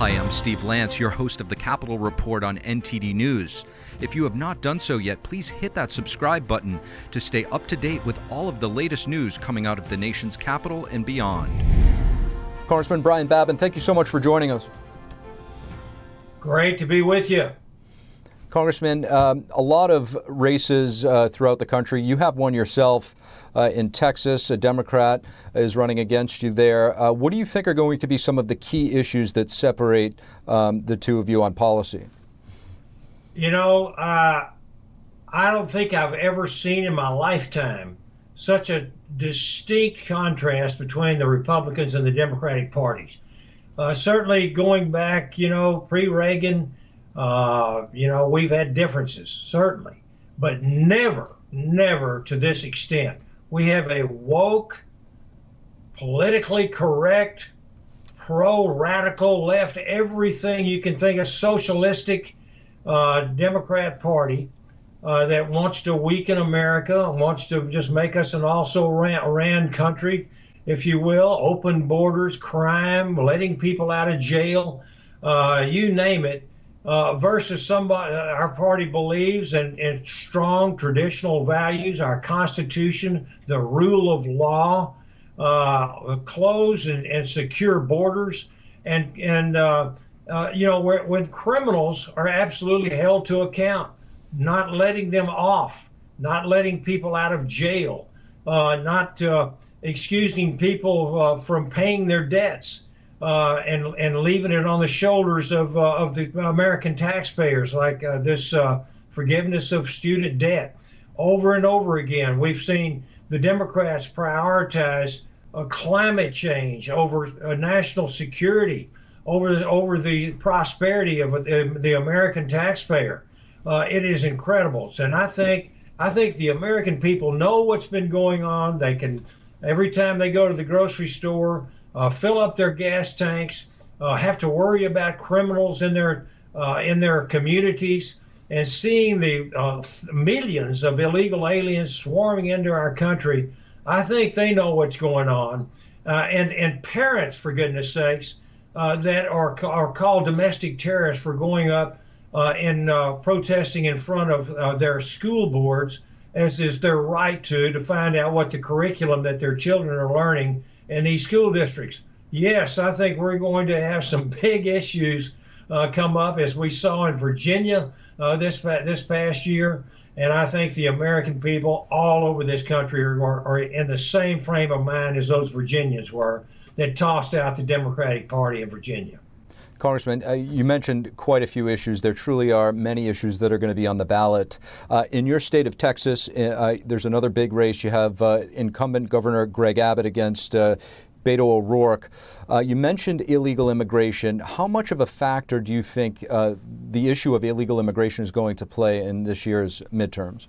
Hi, I'm Steve Lance, your host of the Capitol Report on NTD News. If you have not done so yet, please hit that subscribe button to stay up to date with all of the latest news coming out of the nation's capital and beyond. Congressman Brian Babin, thank you so much for joining us. Great to be with you. Congressman, um, a lot of races uh, throughout the country. You have one yourself uh, in Texas. A Democrat is running against you there. Uh, what do you think are going to be some of the key issues that separate um, the two of you on policy? You know, uh, I don't think I've ever seen in my lifetime such a distinct contrast between the Republicans and the Democratic parties. Uh, certainly, going back, you know, pre Reagan uh, you know, we've had differences, certainly, but never, never to this extent. We have a woke, politically correct, pro radical, left, everything you can think of, socialistic uh, Democrat Party uh, that wants to weaken America, wants to just make us an also ran, ran country, if you will, open borders, crime, letting people out of jail, uh, you name it uh, versus somebody uh, our party believes in, strong traditional values, our Constitution, the rule of law, uh, closed and, and secure borders, and and uh, uh, you know when criminals are absolutely held to account, not letting them off, not letting people out of jail, uh, not excusing people from paying their debts uh, and and leaving it on the shoulders of uh, of the American taxpayers, like uh, this uh, forgiveness of student debt. Over and over again, we've seen the Democrats prioritize uh, climate change over uh, national security, over over the prosperity of the, the American taxpayer. it is incredible, and I think I think the American people know what's been going on. They can every time they go to the grocery store uh, fill up their gas tanks, uh, have to worry about criminals in their uh, in their communities, and seeing the uh, millions of illegal aliens swarming into our country, I think they know what's going on. Uh, and and parents, for goodness sakes, that are are called domestic terrorists for going up and protesting in front of their school boards, as is their right to, to find out what the curriculum that their children are learning in these school districts. Yes, I think we're going to have some big issues uh, come up as we saw in Virginia uh, this this past year, and I think the American people all over this country are, are in the same frame of mind as those Virginians were that tossed out the Democratic Party in Virginia. Congressman, uh, you mentioned quite a few issues. There truly are many issues that are going to be on the ballot. Uh, in your state of Texas, uh, uh there's another big race. You have uh, incumbent Governor Greg Abbott against uh, Beto O'Rourke. you mentioned illegal immigration. How much of a factor do you think the issue of illegal immigration is going to play in this year's midterms?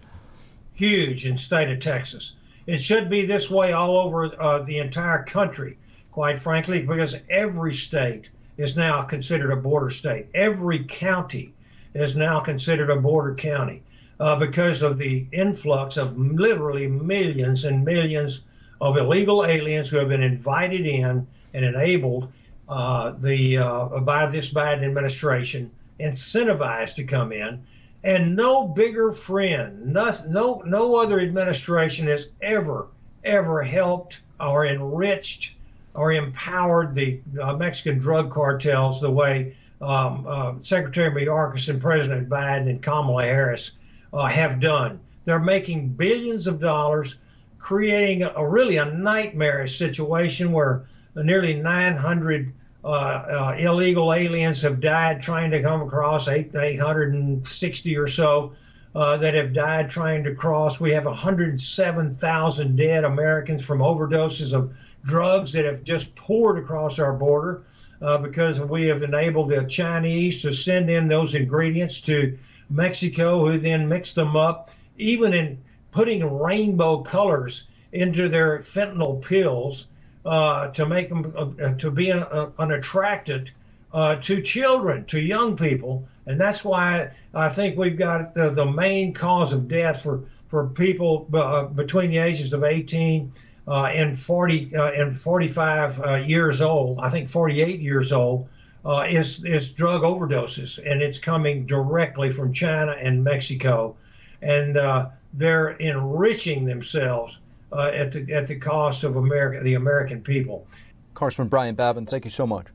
Huge in state of Texas. It should be this way all over the entire country, quite frankly, because every state – is now considered a border state. Every county is now considered a border county uh, because of the influx of literally millions and millions of illegal aliens who have been invited in and enabled uh, the uh, by this Biden administration, incentivized to come in. And no bigger friend, no, no, no other administration has ever, ever helped or enriched or empowered the uh, Mexican drug cartels the way um, uh, Secretary Mayorkas and President Biden and Kamala Harris uh, have done. They're making billions of dollars, creating a, a really a nightmarish situation where nearly 900 uh, uh, illegal aliens have died trying to come across, 8, 860 or so. Uh, that have died trying to cross. We have 107,000 dead Americans from overdoses of drugs that have just poured across our border uh, because we have enabled the Chinese to send in those ingredients to Mexico, who then mix them up, even in putting rainbow colors into their fentanyl pills uh, to make them uh, to be un- uh, unattracted uh, to children, to young people, and that's why I think we've got the, the main cause of death for for people uh, between the ages of 18 uh, and 40 uh, and 45 uh, years old, I think 48 years old, uh, is is drug overdoses, and it's coming directly from China and Mexico, and uh, they're enriching themselves uh, at the at the cost of America, the American people. Congressman Brian Babin, thank you so much.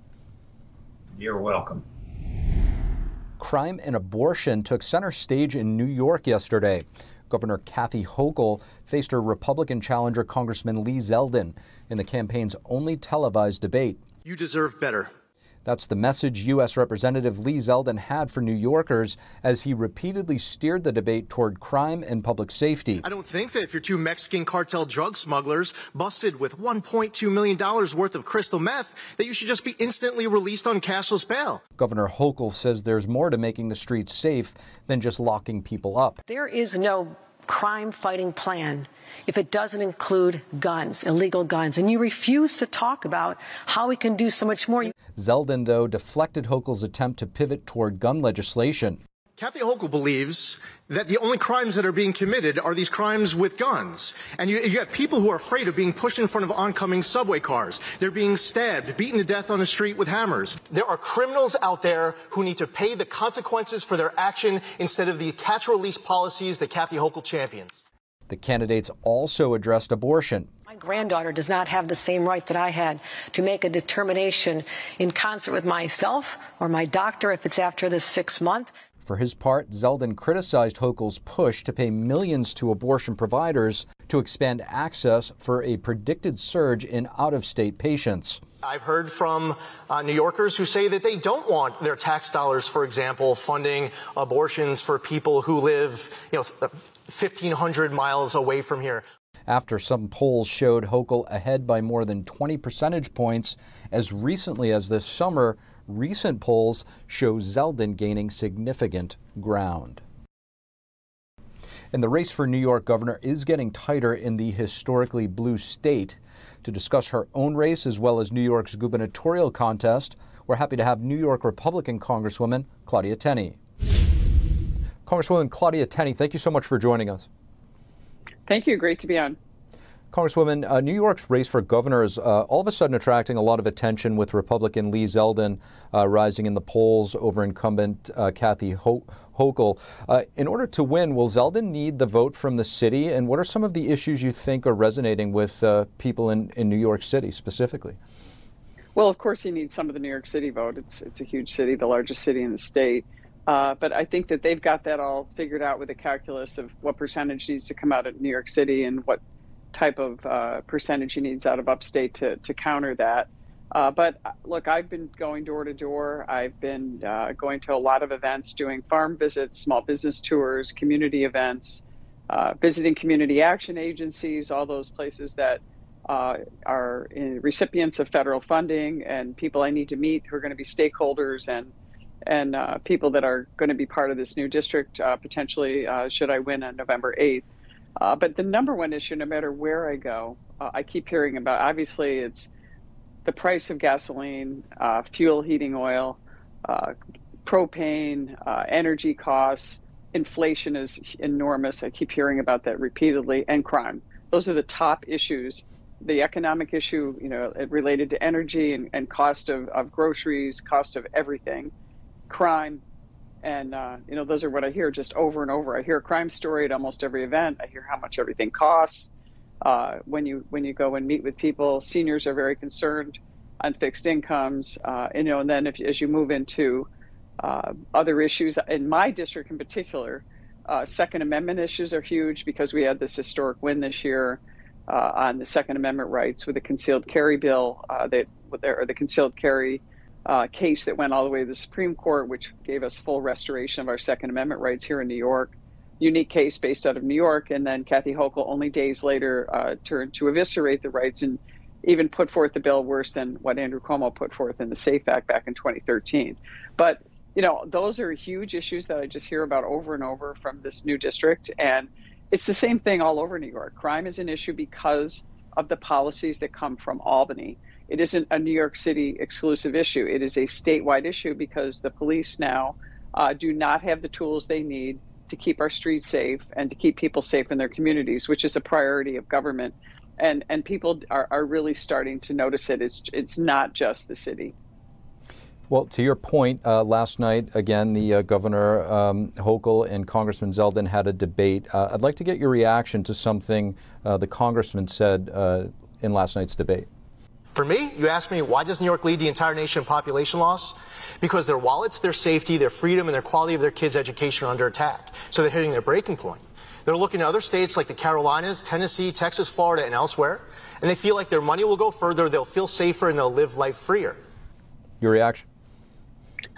You're welcome. Crime and abortion took center stage in New York yesterday. Governor Kathy Hochul faced her Republican challenger, Congressman Lee Zeldin, in the campaign's only televised debate. You deserve better. That's the message U.S. Representative Lee Zeldin had for New Yorkers as he repeatedly steered the debate toward crime and public safety. I don't think that if you're two Mexican cartel drug smugglers busted with $1.2 million worth of crystal meth, that you should just be instantly released on cashless bail. Governor Hochul says there's more to making the streets safe than just locking people up. There is no crime fighting plan if it doesn't include guns, illegal guns. And you refuse to talk about how we can do so much more. Zeldin, though, deflected Hochul's attempt to pivot toward gun legislation. Kathy Hochul believes that the only crimes that are being committed are these crimes with guns. And you, you, have people who are afraid of being pushed in front of oncoming subway cars. They're being stabbed, beaten to death on the street with hammers. There are criminals out there who need to pay the consequences for their action instead of the catch release policies that Kathy Hochul champions. The candidates also addressed abortion. My granddaughter does not have the same right that I had to make a determination in concert with myself or my doctor if it's after the six month. For his part, Zeldin criticized Hochul's push to pay millions to abortion providers to expand access for a predicted surge in out of state patients. I've heard from uh, New Yorkers who say that they don't want their tax dollars, for example, funding abortions for people who live, you know, 1,500 miles away from here. After some polls showed Hochul ahead by more than 20 percentage points as recently as this summer, recent polls show Zeldin gaining significant ground. And the race for New York governor is getting tighter in the historically blue state. To discuss her own race as well as New York's gubernatorial contest, we're happy to have New York Republican Congresswoman Claudia Tenney. Congresswoman Claudia Tenney, thank you so much for joining us. Thank you. Great to be on. Congresswoman, uh, New York's race for governor is uh, all of a sudden attracting a lot of attention with Republican Lee Zeldin uh, rising in the polls over incumbent uh, Kathy Ho- Hochul. Uh, in order to win, will Zeldin need the vote from the city? And what are some of the issues you think are resonating with uh, people in, in New York City specifically? Well, of course, he needs some of the New York City vote. It's, it's a huge city, the largest city in the state. Uh, but I think that they've got that all figured out with a calculus of what percentage needs to come out of New York City and what type of uh, percentage he needs out of upstate to, to counter that. Uh, but uh, look, I've been going door to door. I've been uh, going to a lot of events, doing farm visits, small business tours, community events, uh, visiting community action agencies, all those places that are recipients of federal funding and people I need to meet who are going to be stakeholders and and uh, people that are going to be part of this new district uh, potentially uh, should I win on November 8th. Uh, but the number one issue, no matter where I go, uh, I keep hearing about. Obviously, it's the price of gasoline, uh, fuel, heating oil, propane, energy costs. Inflation is enormous. I keep hearing about that repeatedly, and crime. Those are the top issues the economic issue, you know, related to energy and, and cost of, of groceries, cost of everything crime, and uh, you know those are what I hear just over and over. I hear a crime story at almost every event. I hear how much everything costs. Uh, when you when you go and meet with people, seniors are very concerned on fixed incomes. Uh, you know, and then if, as you move into uh, other issues in my district in particular, uh, Second Amendment issues are huge because we had this historic win this year. Uh, on the Second Amendment rights with the concealed carry bill, that or the concealed carry uh, case that went all the way to the Supreme Court, which gave us full restoration of our Second Amendment rights here in New York. Unique case based out of New York, and then Kathy Hochul only days later uh, turned to eviscerate the rights and even put forth a bill worse than what Andrew Cuomo put forth in the SAFE Act back in 2013. But you know, those are huge issues that I just hear about over and over from this new district, and it's the same thing all over New York. Crime is an issue because of the policies that come from Albany it isn't a New York City exclusive issue. It is a statewide issue because the police now uh, do not have the tools they need to keep our streets safe and to keep people safe in their communities, which is a priority of government. And and people are, are really starting to notice it. It's it's not just the city. Well, to your point, uh, last night, again, the uh, Governor um, Hochul and Congressman Zeldin had a debate. Uh, I'd like to get your reaction to something uh, the congressman said uh, in last night's debate. For me, you ask me, why does New York lead the entire nation in population loss? Because their wallets, their safety, their freedom, and their quality of their kids' education are under attack. So they're hitting their breaking point. They're looking at other states like the Carolinas, Tennessee, Texas, Florida, and elsewhere, and they feel like their money will go further, they'll feel safer, and they'll live life freer. Your reaction?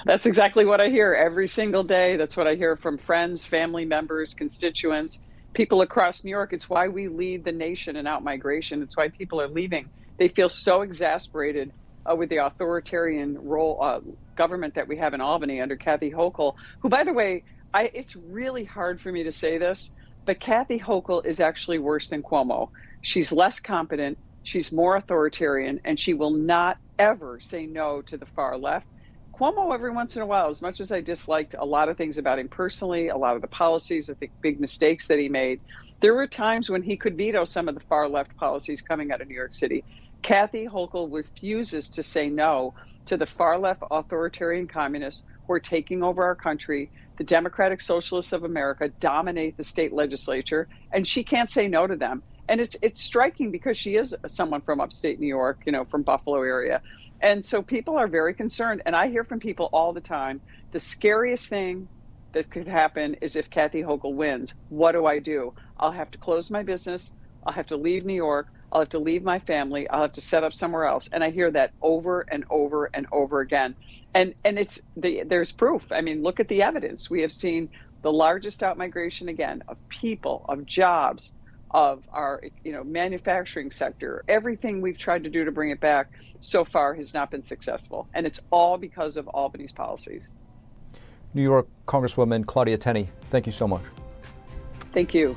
That's exactly what I hear every single day. That's what I hear from friends, family members, constituents, people across New York. It's why we lead the nation in outmigration. It's why people are leaving. They feel so exasperated uh, with the authoritarian role uh, government that we have in Albany under Kathy Hochul, who, by the way, I, it's really hard for me to say this, but Kathy Hochul is actually worse than Cuomo. She's less competent, she's more authoritarian, and she will not ever say no to the far left. Cuomo, every once in a while, as much as I disliked a lot of things about him personally, a lot of the policies, I think big mistakes that he made, there were times when he could veto some of the far left policies coming out of New York City. Kathy Hochul refuses to say no to the far left authoritarian communists who are taking over our country. The Democratic Socialists of America dominate the state legislature, and she can't say no to them and it's it's striking because she is someone from upstate New York, you know, from Buffalo area, and so people are very concerned. And I hear from people all the time: the scariest thing that could happen is if Kathy Hochul wins. What do I do? I'll have to close my business. I'll have to leave New York. I'll have to leave my family. I'll have to set up somewhere else. And I hear that over and over and over again. And and it's the there's proof. I mean, look at the evidence. We have seen the largest outmigration again of people, of jobs, of our you know manufacturing sector everything we've tried to do to bring it back so far has not been successful and it's all because of albany's policies new york congresswoman claudia tenney thank you so much thank you